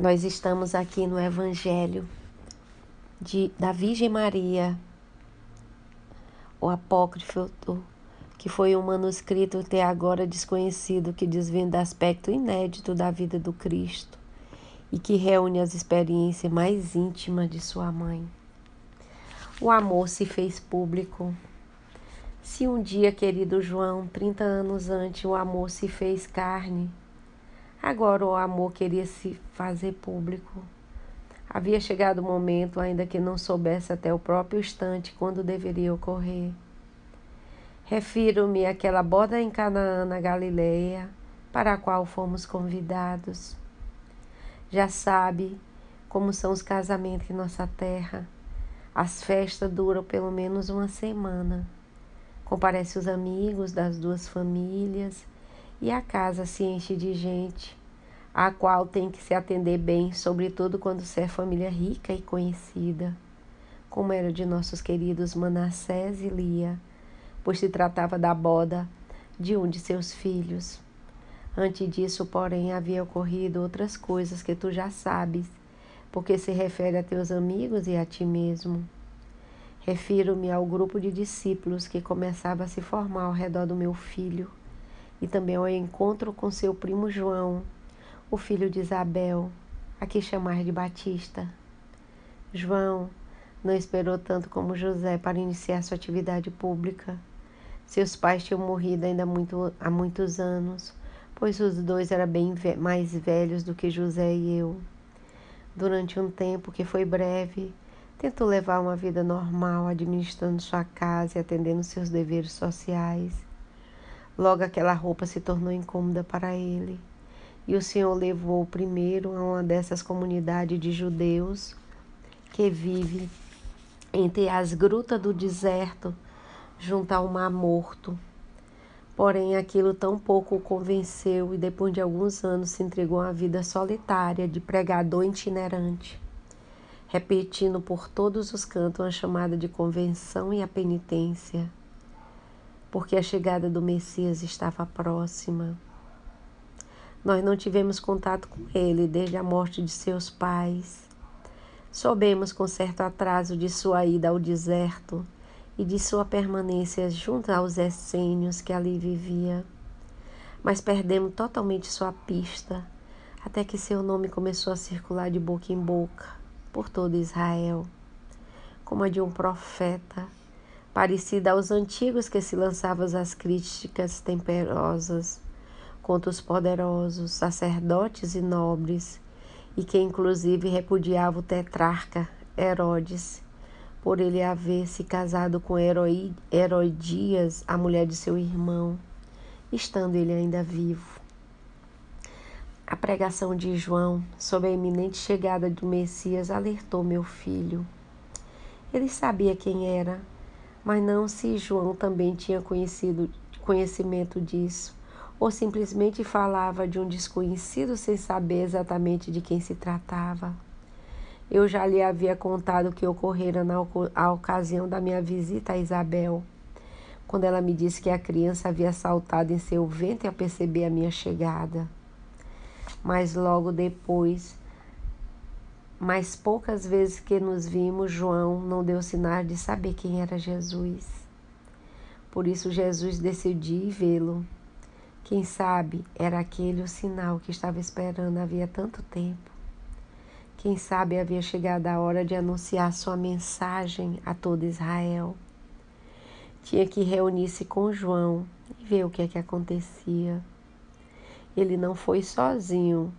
Nós estamos aqui no Evangelho de, da Virgem Maria, o apócrifo, que foi um manuscrito até agora desconhecido que desvenda aspecto inédito da vida do Cristo e que reúne as experiências mais íntimas de sua mãe. O amor se fez público. Se um dia, querido João, 30 anos antes, o amor se fez carne, agora o amor queria se fazer público. Havia chegado o momento, ainda que não soubesse até o próprio instante quando deveria ocorrer. Refiro-me àquela boda em Canaã, na Galileia, para a qual fomos convidados. Já sabe como são os casamentos em nossa terra. As festas duram pelo menos uma semana. Comparece os amigos das duas famílias e a casa se enche de gente, a qual tem que se atender bem, sobretudo quando se é família rica e conhecida, como era de nossos queridos Manassés e Lia, pois se tratava da boda de um de seus filhos. Antes disso, porém, havia ocorrido outras coisas que tu já sabes, porque se refere a teus amigos e a ti mesmo. Refiro-me ao grupo de discípulos que começava a se formar ao redor do meu filho, e também ao encontro com seu primo João, o filho de Isabel, a que chamar de Batista. João não esperou tanto como José para iniciar sua atividade pública. Seus pais tinham morrido ainda muito, há muitos anos pois os dois eram bem mais velhos do que José e eu. Durante um tempo que foi breve, tentou levar uma vida normal, administrando sua casa e atendendo seus deveres sociais. Logo aquela roupa se tornou incômoda para ele, e o Senhor levou primeiro a uma dessas comunidades de judeus que vive entre as grutas do deserto, junto ao mar morto. Porém, aquilo tão pouco o convenceu e depois de alguns anos se entregou à vida solitária de pregador itinerante, repetindo por todos os cantos a chamada de convenção e a penitência, porque a chegada do Messias estava próxima. Nós não tivemos contato com ele desde a morte de seus pais. Soubemos com certo atraso de sua ida ao deserto e de sua permanência junto aos essênios que ali vivia. Mas perdemos totalmente sua pista, até que seu nome começou a circular de boca em boca por todo Israel, como a de um profeta, parecida aos antigos que se lançavam às críticas temperosas contra os poderosos, sacerdotes e nobres, e que inclusive repudiava o tetrarca Herodes por ele haver se casado com Herodias, a mulher de seu irmão, estando ele ainda vivo. A pregação de João sobre a iminente chegada do Messias alertou meu filho. Ele sabia quem era, mas não se João também tinha conhecido conhecimento disso, ou simplesmente falava de um desconhecido sem saber exatamente de quem se tratava. Eu já lhe havia contado o que ocorrera na ocasião da minha visita a Isabel, quando ela me disse que a criança havia saltado em seu ventre ao perceber a minha chegada. Mas logo depois, mais poucas vezes que nos vimos, João não deu sinal de saber quem era Jesus. Por isso Jesus decidiu vê-lo. Quem sabe era aquele o sinal que estava esperando havia tanto tempo. Quem sabe havia chegado a hora de anunciar sua mensagem a todo Israel. Tinha que reunir-se com João e ver o que é que acontecia. Ele não foi sozinho.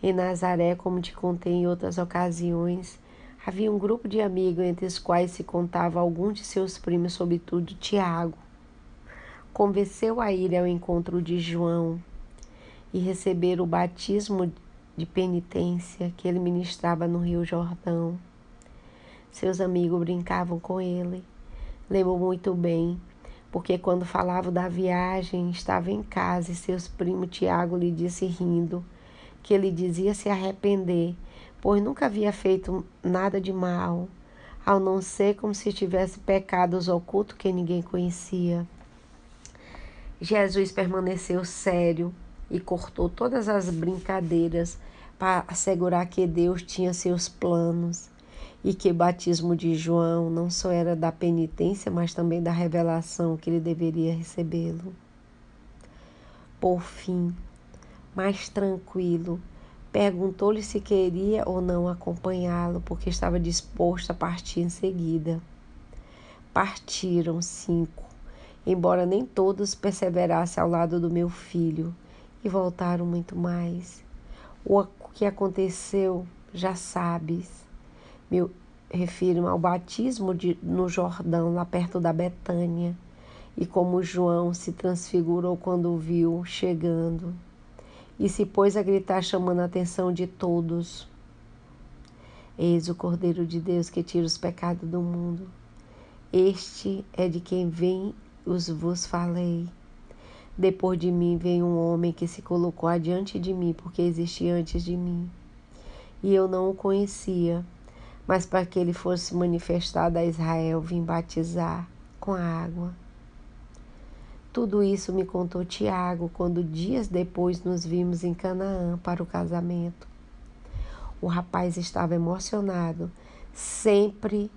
Em Nazaré, como te contei em outras ocasiões, havia um grupo de amigos entre os quais se contava alguns de seus primos, sobretudo Tiago. Convenceu a ir ao encontro de João e receber o batismo de penitência que ele ministrava no Rio Jordão. Seus amigos brincavam com ele. Lembro muito bem, porque quando falava da viagem, estava em casa e seus primos Tiago lhe disse rindo que ele dizia se arrepender, pois nunca havia feito nada de mal, ao não ser como se tivesse pecados ocultos que ninguém conhecia. Jesus permaneceu sério e cortou todas as brincadeiras para assegurar que Deus tinha seus planos e que o batismo de João não só era da penitência, mas também da revelação que ele deveria recebê-lo. Por fim, mais tranquilo, perguntou-lhe se queria ou não acompanhá-lo, porque estava disposto a partir em seguida. Partiram cinco, embora nem todos perseverassem ao lado do meu filho, e voltaram muito mais. O que aconteceu já sabes. Meu, refiro ao batismo de, no Jordão, lá perto da Betânia, e como João se transfigurou quando o viu chegando, e se pôs a gritar, chamando a atenção de todos. Eis o Cordeiro de Deus que tira os pecados do mundo. Este é de quem vem os vos falei. Depois de mim vem um homem que se colocou adiante de mim, porque existia antes de mim. E eu não o conhecia, mas para que ele fosse manifestado a Israel, vim batizar com a água. Tudo isso me contou Tiago quando dias depois nos vimos em Canaã para o casamento. O rapaz estava emocionado, sempre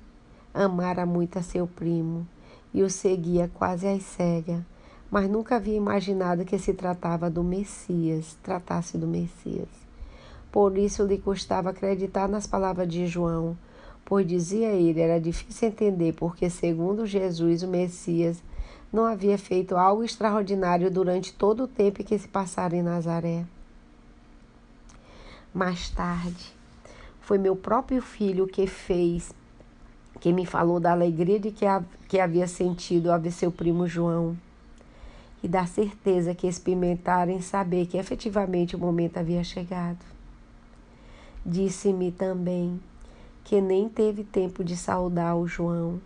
amara muito a seu primo e o seguia quase às cegas mas nunca havia imaginado que se tratava do Messias, tratasse do Messias. Por isso lhe custava acreditar nas palavras de João, pois dizia ele, era difícil entender porque, segundo Jesus, o Messias não havia feito algo extraordinário durante todo o tempo que se passara em Nazaré. Mais tarde, foi meu próprio filho que fez, que me falou da alegria de que, que havia sentido ao ver seu primo João e da certeza que experimentaram em saber que efetivamente o momento havia chegado. Disse-me também que nem teve tempo de saudar o João,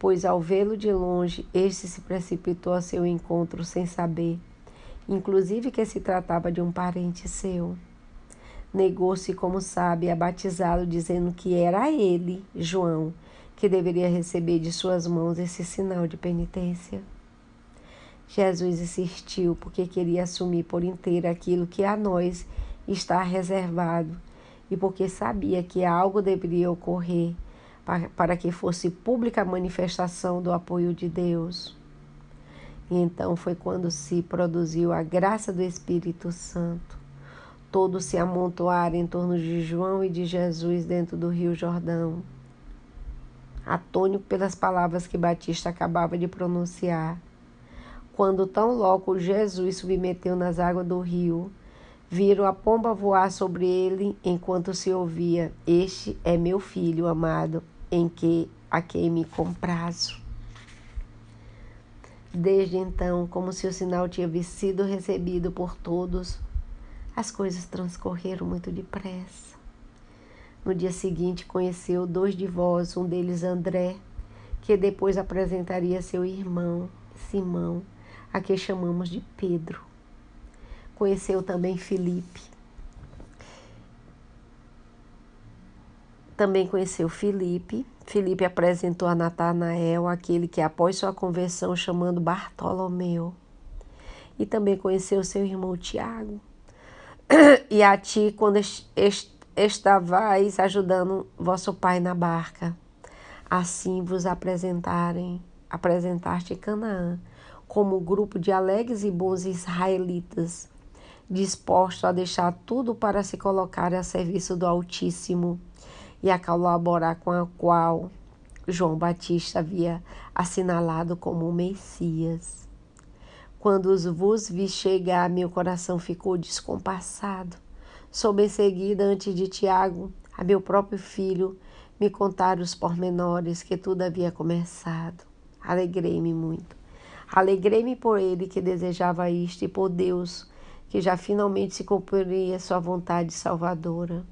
pois ao vê-lo de longe, este se precipitou a seu encontro sem saber, inclusive que se tratava de um parente seu. Negou-se, como sabe, a batizá-lo, dizendo que era ele, João, que deveria receber de suas mãos esse sinal de penitência. Jesus insistiu porque queria assumir por inteiro aquilo que a nós está reservado e porque sabia que algo deveria ocorrer para que fosse pública a manifestação do apoio de Deus. E então foi quando se produziu a graça do Espírito Santo. Todos se amontoaram em torno de João e de Jesus dentro do Rio Jordão. Atônico pelas palavras que Batista acabava de pronunciar quando tão logo Jesus submeteu nas águas do rio, viram a pomba voar sobre ele enquanto se ouvia: Este é meu filho amado, em que a quem me comprazo. Desde então, como se o sinal tivesse sido recebido por todos, as coisas transcorreram muito depressa. No dia seguinte, conheceu dois de vós, um deles André, que depois apresentaria seu irmão, Simão a que chamamos de Pedro. Conheceu também Filipe. Também conheceu Filipe. Filipe apresentou a Natanael, aquele que após sua conversão chamando Bartolomeu. E também conheceu seu irmão Tiago. E a ti, quando estavais ajudando vosso pai na barca, assim vos apresentarem, apresentaste Canaã, como grupo de alegres e bons israelitas, dispostos a deixar tudo para se colocar a serviço do Altíssimo e a colaborar com a qual João Batista havia assinalado como o Messias. Quando os vos vi chegar, meu coração ficou descompassado. Soube em seguida, antes de Tiago, a meu próprio filho, me contar os pormenores que tudo havia começado. Alegrei-me muito. Alegrei-me por ele que desejava isto e por Deus que já finalmente se cumpriria sua vontade salvadora.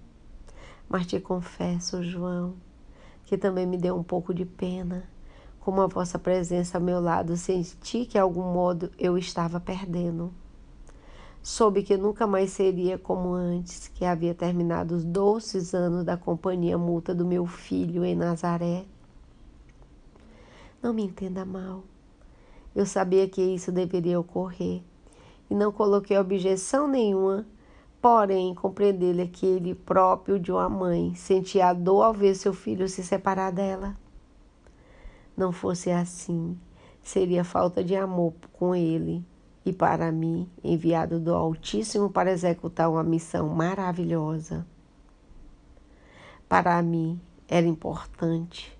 Mas te confesso, João, que também me deu um pouco de pena, como a vossa presença ao meu lado senti que de algum modo eu estava perdendo. Soube que nunca mais seria como antes, que havia terminado os doces anos da companhia multa do meu filho em Nazaré. Não me entenda mal. Eu sabia que isso deveria ocorrer e não coloquei objeção nenhuma Porém, compreender que ele próprio de uma mãe sentia a dor ao ver seu filho se separar dela. Não fosse assim, seria falta de amor com ele e para mim, enviado do Altíssimo para executar uma missão maravilhosa. Para mim era importante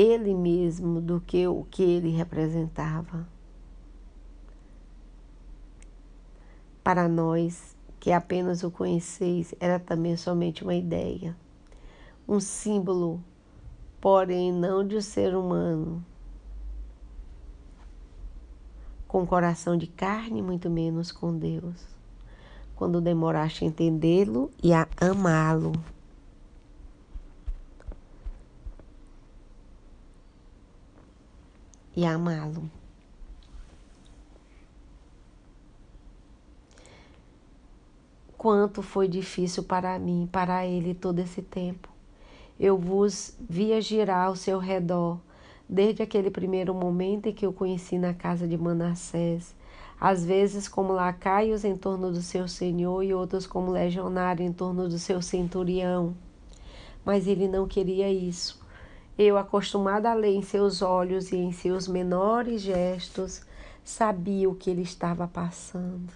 ele mesmo do que o que ele representava. Para nós, que apenas o conheceis, era também somente uma ideia, um símbolo, porém não de um ser humano, com coração de carne, muito menos com Deus. Quando demoraste a entendê-lo e a amá-lo. E amá-lo. Quanto foi difícil para mim, para ele, todo esse tempo. Eu vos via girar ao seu redor desde aquele primeiro momento em que eu conheci na casa de Manassés, às vezes como lacaios em torno do seu senhor e outros como legionário em torno do seu centurião. Mas ele não queria isso. Eu, acostumada a ler em seus olhos e em seus menores gestos, sabia o que ele estava passando.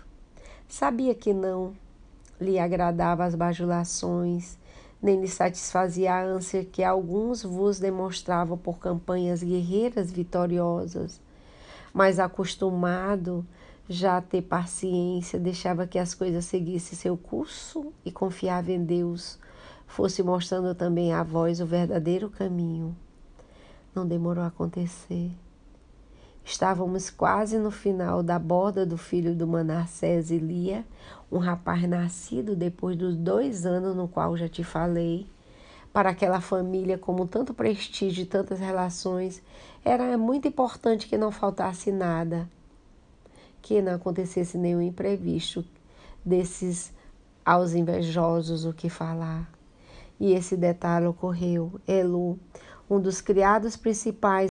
Sabia que não lhe agradava as bajulações, nem lhe satisfazia a ânsia que alguns vos demonstravam por campanhas guerreiras vitoriosas. Mas acostumado já a ter paciência, deixava que as coisas seguissem seu curso e confiava em Deus, fosse mostrando também a vós o verdadeiro caminho. Não demorou a acontecer. Estávamos quase no final da borda do filho do Manassés e Lia, um rapaz nascido depois dos dois anos no qual já te falei. Para aquela família, como tanto prestígio e tantas relações, era muito importante que não faltasse nada, que não acontecesse nenhum imprevisto desses aos invejosos o que falar. E esse detalhe ocorreu. Elu, um dos criados principais